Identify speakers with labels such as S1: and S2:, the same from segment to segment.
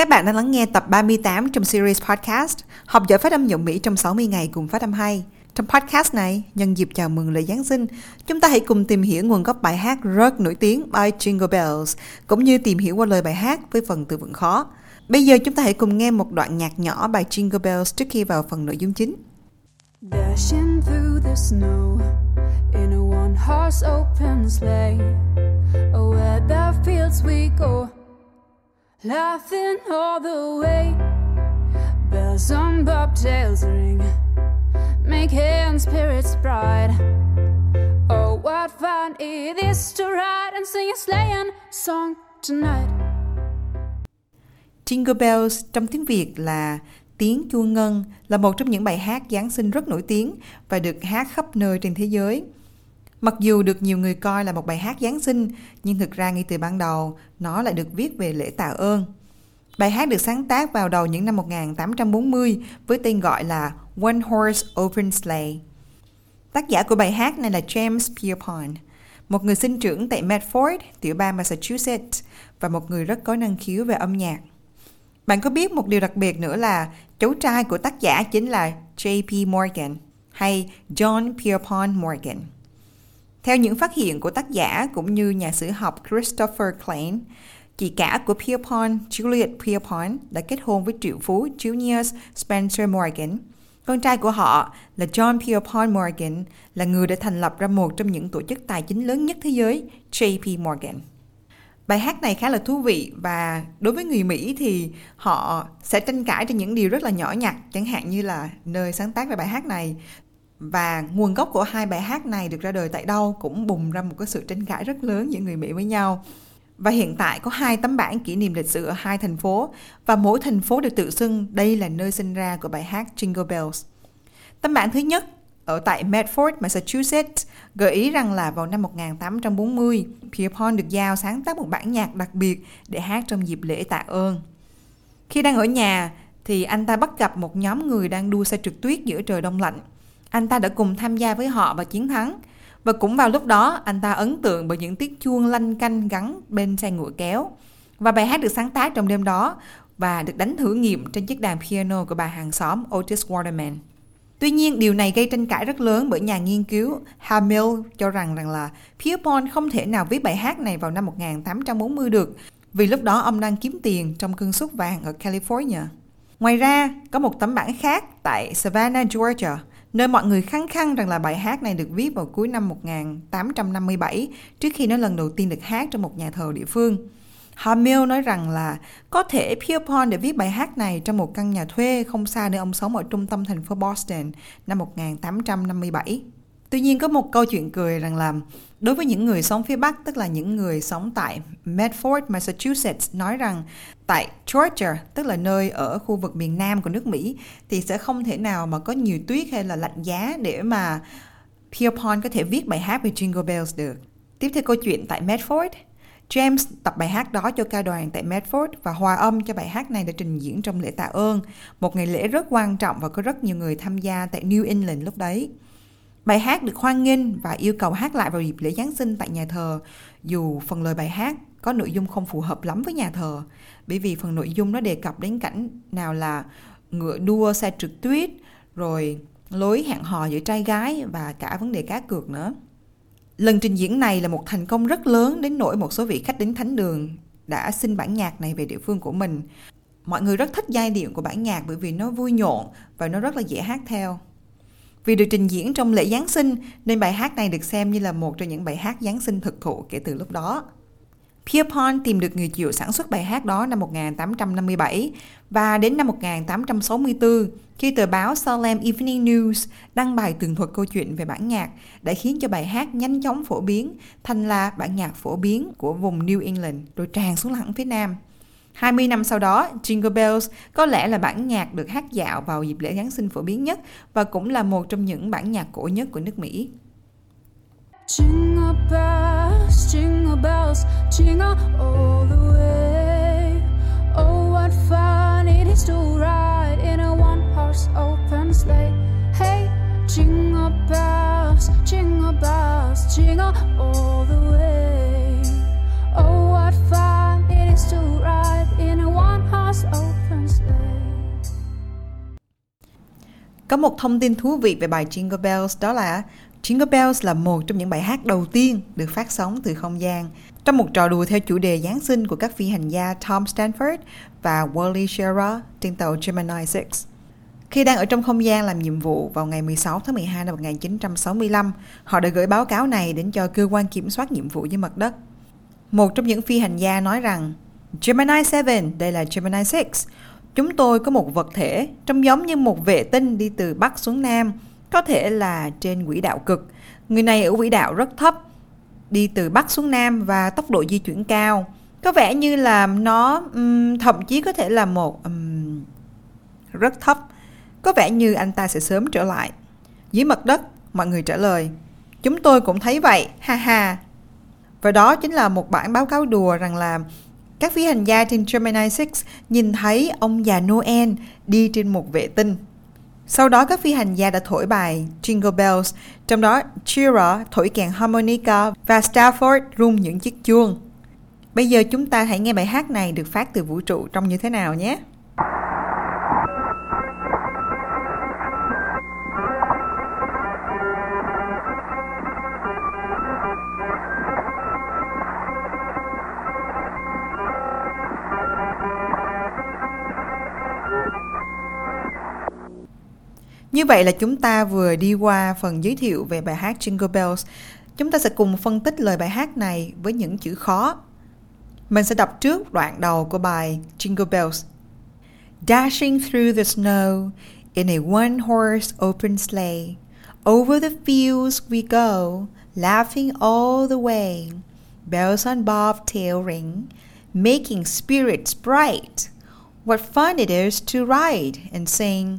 S1: Các bạn đang lắng nghe tập 38 trong series podcast Học giỏi phát âm giọng Mỹ trong 60 ngày cùng phát âm hay. Trong podcast này, nhân dịp chào mừng lễ Giáng sinh, chúng ta hãy cùng tìm hiểu nguồn gốc bài hát rất nổi tiếng by Jingle Bells, cũng như tìm hiểu qua lời bài hát với phần từ vựng khó. Bây giờ chúng ta hãy cùng nghe một đoạn nhạc nhỏ bài Jingle Bells trước khi vào phần nội dung chính. Dashing through the snow in a one horse open sleigh, oh, where the fields we go laughing all the way. Bells on bobtails ring, make hand spirits bright. Oh, what fun it is to ride and sing a sleighing song tonight. Jingle Bells trong tiếng Việt là Tiếng chuông ngân là một trong những bài hát Giáng sinh rất nổi tiếng và được hát khắp nơi trên thế giới. Mặc dù được nhiều người coi là một bài hát Giáng sinh, nhưng thực ra ngay từ ban đầu, nó lại được viết về lễ tạ ơn. Bài hát được sáng tác vào đầu những năm 1840 với tên gọi là One Horse Open Sleigh. Tác giả của bài hát này là James Pierpont, một người sinh trưởng tại Medford, tiểu bang Massachusetts và một người rất có năng khiếu về âm nhạc. Bạn có biết một điều đặc biệt nữa là cháu trai của tác giả chính là J.P. Morgan hay John Pierpont Morgan. Theo những phát hiện của tác giả cũng như nhà sử học Christopher Klein, chị cả của Pierpont, Juliet Pierpont, đã kết hôn với triệu phú Junius Spencer Morgan. Con trai của họ là John Pierpont Morgan là người đã thành lập ra một trong những tổ chức tài chính lớn nhất thế giới, JP Morgan. Bài hát này khá là thú vị và đối với người Mỹ thì họ sẽ tranh cãi trên những điều rất là nhỏ nhặt, chẳng hạn như là nơi sáng tác ra bài hát này và nguồn gốc của hai bài hát này được ra đời tại đâu cũng bùng ra một cái sự tranh cãi rất lớn giữa người Mỹ với nhau. Và hiện tại có hai tấm bản kỷ niệm lịch sử ở hai thành phố và mỗi thành phố được tự xưng đây là nơi sinh ra của bài hát Jingle Bells. Tấm bản thứ nhất ở tại Medford, Massachusetts gợi ý rằng là vào năm 1840, Pierpont được giao sáng tác một bản nhạc đặc biệt để hát trong dịp lễ tạ ơn. Khi đang ở nhà thì anh ta bắt gặp một nhóm người đang đua xe trượt tuyết giữa trời đông lạnh. Anh ta đã cùng tham gia với họ và chiến thắng. Và cũng vào lúc đó, anh ta ấn tượng bởi những tiếng chuông lanh canh gắn bên xe ngựa kéo. Và bài hát được sáng tác trong đêm đó và được đánh thử nghiệm trên chiếc đàn piano của bà hàng xóm Otis Waterman. Tuy nhiên, điều này gây tranh cãi rất lớn bởi nhà nghiên cứu Hamill cho rằng rằng là Pierpont không thể nào viết bài hát này vào năm 1840 được vì lúc đó ông đang kiếm tiền trong cơn sốt vàng ở California. Ngoài ra, có một tấm bản khác tại Savannah, Georgia nơi mọi người khăng khăng rằng là bài hát này được viết vào cuối năm 1857 trước khi nó lần đầu tiên được hát trong một nhà thờ địa phương. Hamill nói rằng là có thể Pierpont đã viết bài hát này trong một căn nhà thuê không xa nơi ông sống ở trung tâm thành phố Boston năm 1857. Tuy nhiên có một câu chuyện cười rằng là đối với những người sống phía Bắc, tức là những người sống tại Medford, Massachusetts, nói rằng tại Georgia, tức là nơi ở khu vực miền Nam của nước Mỹ, thì sẽ không thể nào mà có nhiều tuyết hay là lạnh giá để mà Pierpont có thể viết bài hát về Jingle Bells được. Tiếp theo câu chuyện tại Medford, James tập bài hát đó cho ca đoàn tại Medford và hòa âm cho bài hát này đã trình diễn trong lễ tạ ơn, một ngày lễ rất quan trọng và có rất nhiều người tham gia tại New England lúc đấy. Bài hát được hoan nghênh và yêu cầu hát lại vào dịp lễ Giáng sinh tại nhà thờ, dù phần lời bài hát có nội dung không phù hợp lắm với nhà thờ, bởi vì phần nội dung nó đề cập đến cảnh nào là ngựa đua xe trượt tuyết, rồi lối hẹn hò giữa trai gái và cả vấn đề cá cược nữa. Lần trình diễn này là một thành công rất lớn đến nỗi một số vị khách đến thánh đường đã xin bản nhạc này về địa phương của mình. Mọi người rất thích giai điệu của bản nhạc bởi vì nó vui nhộn và nó rất là dễ hát theo. Vì được trình diễn trong lễ Giáng sinh, nên bài hát này được xem như là một trong những bài hát Giáng sinh thực thụ kể từ lúc đó. Pierpont tìm được người chịu sản xuất bài hát đó năm 1857 và đến năm 1864 khi tờ báo Salem Evening News đăng bài tường thuật câu chuyện về bản nhạc đã khiến cho bài hát nhanh chóng phổ biến, thành là bản nhạc phổ biến của vùng New England rồi tràn xuống hẳn phía Nam. 20 năm sau đó, Jingle Bells có lẽ là bản nhạc được hát dạo vào dịp lễ Giáng sinh phổ biến nhất và cũng là một trong những bản nhạc cổ nhất của nước Mỹ. Jingle bells, jingle bells, jingle all the way. Oh, what fun it is to ride in a one-horse open sleigh. Hey, jingle bells, jingle bells, jingle all the way. Oh, what fun it is to ride Có một thông tin thú vị về bài Jingle Bells đó là Jingle Bells là một trong những bài hát đầu tiên được phát sóng từ không gian trong một trò đùa theo chủ đề Giáng sinh của các phi hành gia Tom Stanford và Wally Schirra trên tàu Gemini 6. Khi đang ở trong không gian làm nhiệm vụ vào ngày 16 tháng 12 năm 1965, họ đã gửi báo cáo này đến cho cơ quan kiểm soát nhiệm vụ dưới mặt đất. Một trong những phi hành gia nói rằng, Gemini 7, đây là Gemini 6, chúng tôi có một vật thể trông giống như một vệ tinh đi từ Bắc xuống Nam, có thể là trên quỹ đạo cực. Người này ở quỹ đạo rất thấp, đi từ Bắc xuống Nam và tốc độ di chuyển cao. Có vẻ như là nó um, thậm chí có thể là một um, rất thấp. Có vẻ như anh ta sẽ sớm trở lại. Dưới mặt đất, mọi người trả lời. Chúng tôi cũng thấy vậy, ha ha. Và đó chính là một bản báo cáo đùa rằng là các phi hành gia trên Gemini 6 nhìn thấy ông già Noel đi trên một vệ tinh. Sau đó các phi hành gia đã thổi bài Jingle Bells, trong đó Chira thổi kèn harmonica và Stafford rung những chiếc chuông. Bây giờ chúng ta hãy nghe bài hát này được phát từ vũ trụ trông như thế nào nhé. Như vậy là chúng ta vừa đi qua phần giới thiệu về bài hát Jingle Bells. Chúng ta sẽ cùng phân tích lời bài hát này với những chữ khó. Mình sẽ đọc trước đoạn đầu của bài Jingle Bells. Dashing through the snow in a one-horse open sleigh. Over the fields we go, laughing all the way. Bells on bobtail ring, making spirits bright. What fun it is to ride and sing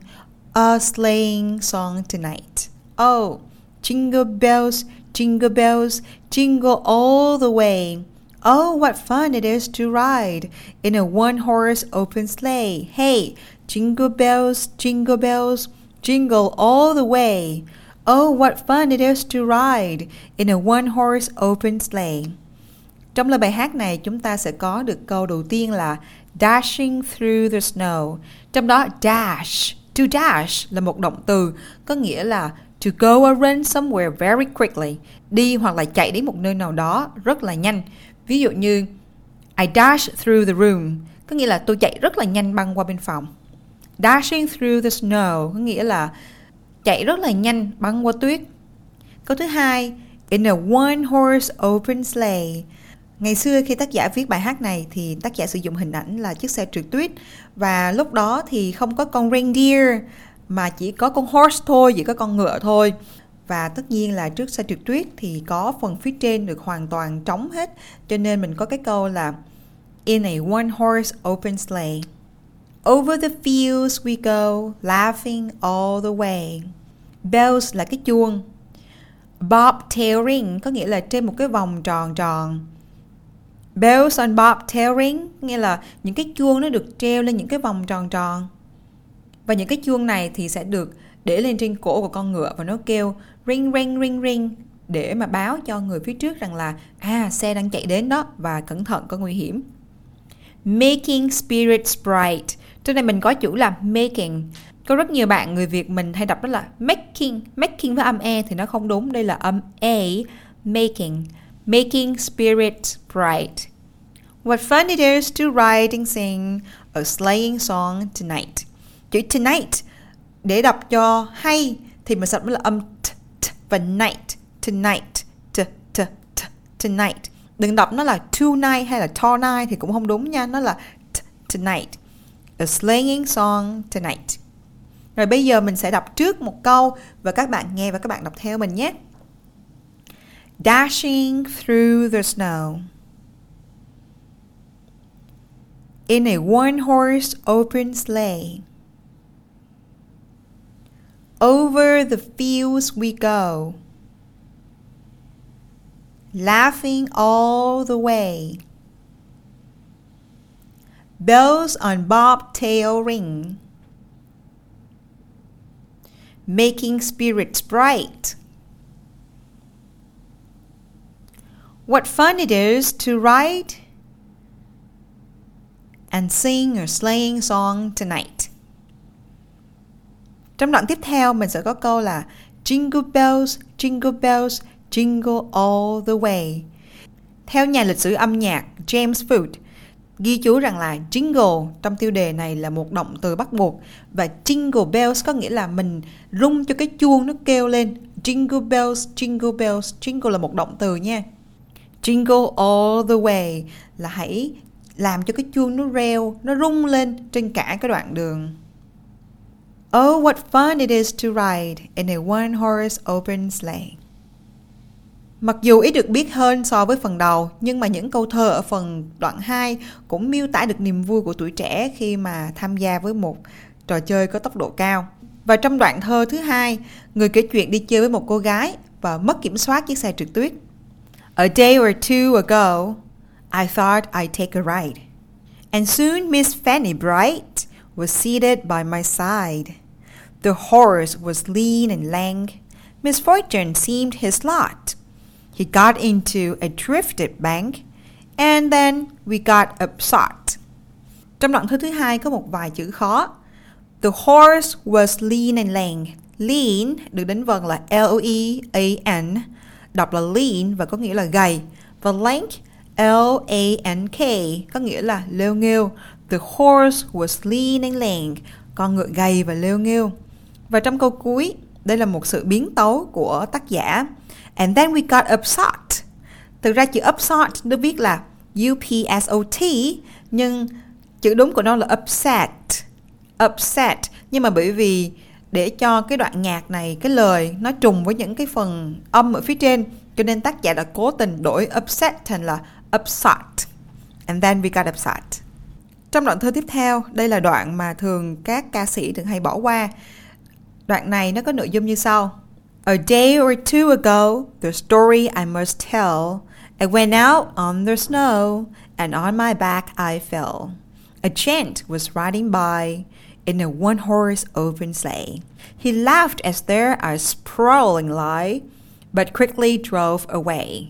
S1: a sleighing song tonight. Oh, jingle bells, jingle bells, jingle all the way. Oh, what fun it is to ride in a one horse open sleigh. Hey, jingle bells, jingle bells, jingle all the way. Oh, what fun it is to ride in a one horse open sleigh. Trong lời bài hát này chúng ta sẽ có được câu đầu tiên là dashing through the snow. Trong đó dash To dash là một động từ có nghĩa là to go or run somewhere very quickly, đi hoặc là chạy đến một nơi nào đó rất là nhanh. Ví dụ như I dash through the room, có nghĩa là tôi chạy rất là nhanh băng qua bên phòng. Dashing through the snow có nghĩa là chạy rất là nhanh băng qua tuyết. Câu thứ hai, in a one horse open sleigh Ngày xưa khi tác giả viết bài hát này thì tác giả sử dụng hình ảnh là chiếc xe trượt tuyết và lúc đó thì không có con reindeer mà chỉ có con horse thôi, chỉ có con ngựa thôi. Và tất nhiên là trước xe trượt tuyết thì có phần phía trên được hoàn toàn trống hết cho nên mình có cái câu là In a one horse open sleigh Over the fields we go, laughing all the way. Bells là cái chuông. Bob tailing có nghĩa là trên một cái vòng tròn tròn Bells on bob ring nghĩa là những cái chuông nó được treo lên những cái vòng tròn tròn. Và những cái chuông này thì sẽ được để lên trên cổ của con ngựa và nó kêu ring ring ring ring để mà báo cho người phía trước rằng là à xe đang chạy đến đó và cẩn thận, có nguy hiểm. Making spirits bright. Trên này mình có chữ là making. Có rất nhiều bạn, người Việt mình hay đọc đó là making. Making với âm E thì nó không đúng. Đây là âm A. Making making spirits bright. What fun it is to ride and sing a sleighing song tonight. Chữ tonight để đọc cho hay thì mình sẽ là âm t, t và night, tonight, t, t, t, tonight. Đừng đọc nó là tonight hay là tonight thì cũng không đúng nha, nó là t, tonight. A sleighing song tonight. Rồi bây giờ mình sẽ đọc trước một câu và các bạn nghe và các bạn đọc theo mình nhé dashing through the snow. In a one horse open sleigh. Over the fields we go, laughing all the way. Bells on bobtail ring, making spirits bright. What fun it is to ride and sing a sleighing song tonight. Trong đoạn tiếp theo mình sẽ có câu là Jingle bells, jingle bells, jingle all the way. Theo nhà lịch sử âm nhạc James Foot, ghi chú rằng là jingle trong tiêu đề này là một động từ bắt buộc và jingle bells có nghĩa là mình rung cho cái chuông nó kêu lên. Jingle bells, jingle bells, jingle là một động từ nha. Jingle all the way là hãy làm cho cái chuông nó reo, nó rung lên trên cả cái đoạn đường. Oh, what fun it is to ride in a one-horse open sleigh. Mặc dù ít được biết hơn so với phần đầu, nhưng mà những câu thơ ở phần đoạn 2 cũng miêu tả được niềm vui của tuổi trẻ khi mà tham gia với một trò chơi có tốc độ cao. Và trong đoạn thơ thứ hai, người kể chuyện đi chơi với một cô gái và mất kiểm soát chiếc xe trượt tuyết. A day or two ago, I thought I'd take a ride. And soon Miss Fanny Bright was seated by my side. The horse was lean and lank. Misfortune seemed his lot. He got into a drifted bank, and then we got upset. Trong đoạn thơ thứ hai có một vài chữ khó. The horse was lean and lank. Lean được đánh vần là L-E-A-N, đọc là lean và có nghĩa là gầy. Và lank L-A-N-K có nghĩa là lêu nghêu. The horse was lean and lank. Con ngựa gầy và lêu nghêu. Và trong câu cuối, đây là một sự biến tấu của tác giả. And then we got upset. Thực ra chữ upset nó viết là U-P-S-O-T nhưng chữ đúng của nó là upset. Upset. Nhưng mà bởi vì để cho cái đoạn nhạc này, cái lời nó trùng với những cái phần âm ở phía trên cho nên tác giả đã cố tình đổi upset thành là upset. And then we got upset. Trong đoạn thơ tiếp theo, đây là đoạn mà thường các ca sĩ thường hay bỏ qua. Đoạn này nó có nội dung như sau. A day or two ago, the story I must tell. I went out on the snow, and on my back I fell. A chant was riding by in a one horse open sleigh. He laughed as there a sprawling lie, but quickly drove away.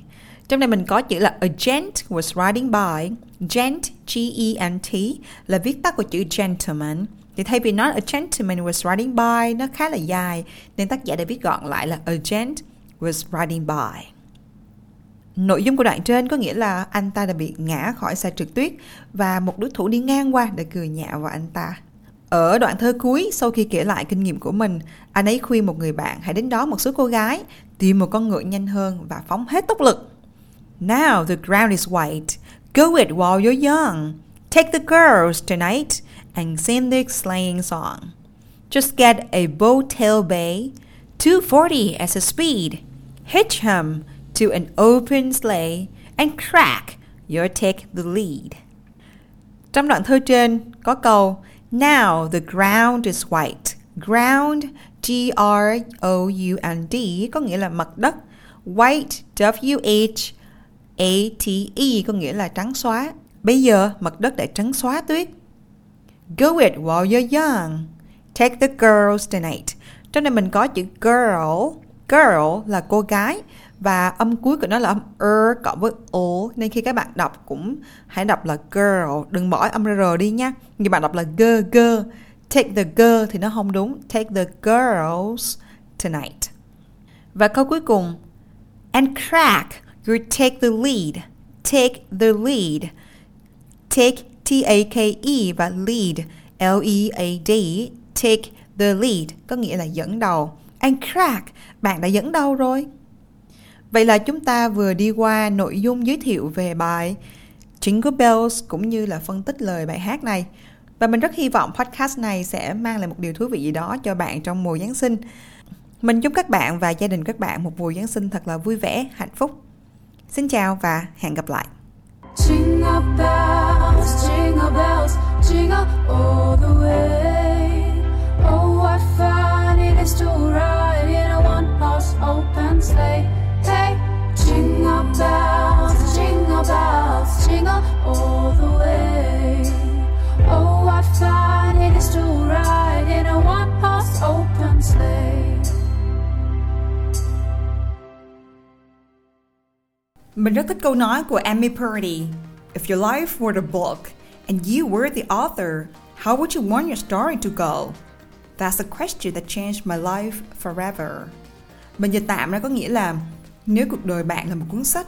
S1: Trong này mình có chữ là a gent was riding by. Gent, G-E-N-T, là viết tắt của chữ gentleman. Thì thay vì nói a gentleman was riding by, nó khá là dài, nên tác giả đã viết gọn lại là a gent was riding by. Nội dung của đoạn trên có nghĩa là anh ta đã bị ngã khỏi xe trượt tuyết và một đối thủ đi ngang qua đã cười nhạo vào anh ta. Ở đoạn thơ cuối, sau khi kể lại kinh nghiệm của mình, anh ấy khuyên một người bạn hãy đến đó một số cô gái, tìm một con ngựa nhanh hơn và phóng hết tốc lực. Now the ground is white. Go it while you're young. Take the girls tonight and sing the sleighing song. Just get a bow-tail bay, 240 as a speed. Hitch him to an open sleigh and crack, you'll take the lead. Trong đoạn thơ trên có câu Now the ground is white. Ground, G-R-O-U-N-D có nghĩa là mặt đất. White, W-H A-T-E có nghĩa là trắng xóa. Bây giờ mặt đất đã trắng xóa tuyết. Go it while you're young. Take the girls tonight. Trong này mình có chữ girl. Girl là cô gái và âm cuối của nó là âm er cộng với o nên khi các bạn đọc cũng hãy đọc là girl đừng bỏ âm r đi nhé như bạn đọc là g g take the girl thì nó không đúng take the girls tonight và câu cuối cùng and crack You take the lead. Take the lead. Take T-A-K-E và lead L-E-A-D. Take the lead có nghĩa là dẫn đầu. And crack, bạn đã dẫn đầu rồi. Vậy là chúng ta vừa đi qua nội dung giới thiệu về bài Jingle Bells cũng như là phân tích lời bài hát này. Và mình rất hy vọng podcast này sẽ mang lại một điều thú vị gì đó cho bạn trong mùa Giáng sinh. Mình chúc các bạn và gia đình các bạn một mùa Giáng sinh thật là vui vẻ, hạnh phúc. Xin chào và hẹn gặp lại. Jingle bells, jingle bells, jingle all the way. Oh, what fun it is to ride in a one-horse open sleigh. Bells, jingle bells, all the way. Oh, what fun it is to ride in a one-horse open sleigh. Mình rất thích câu nói của Amy Purdy. If your life were a book and you were the author, how would you want your story to go? That's a question that changed my life forever. Mình dịch tạm ra có nghĩa là nếu cuộc đời bạn là một cuốn sách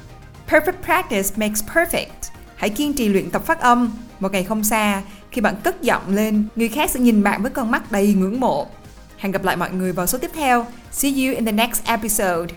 S1: Perfect practice makes perfect. Hãy kiên trì luyện tập phát âm. Một ngày không xa, khi bạn cất giọng lên, người khác sẽ nhìn bạn với con mắt đầy ngưỡng mộ. Hẹn gặp lại mọi người vào số tiếp theo. See you in the next episode.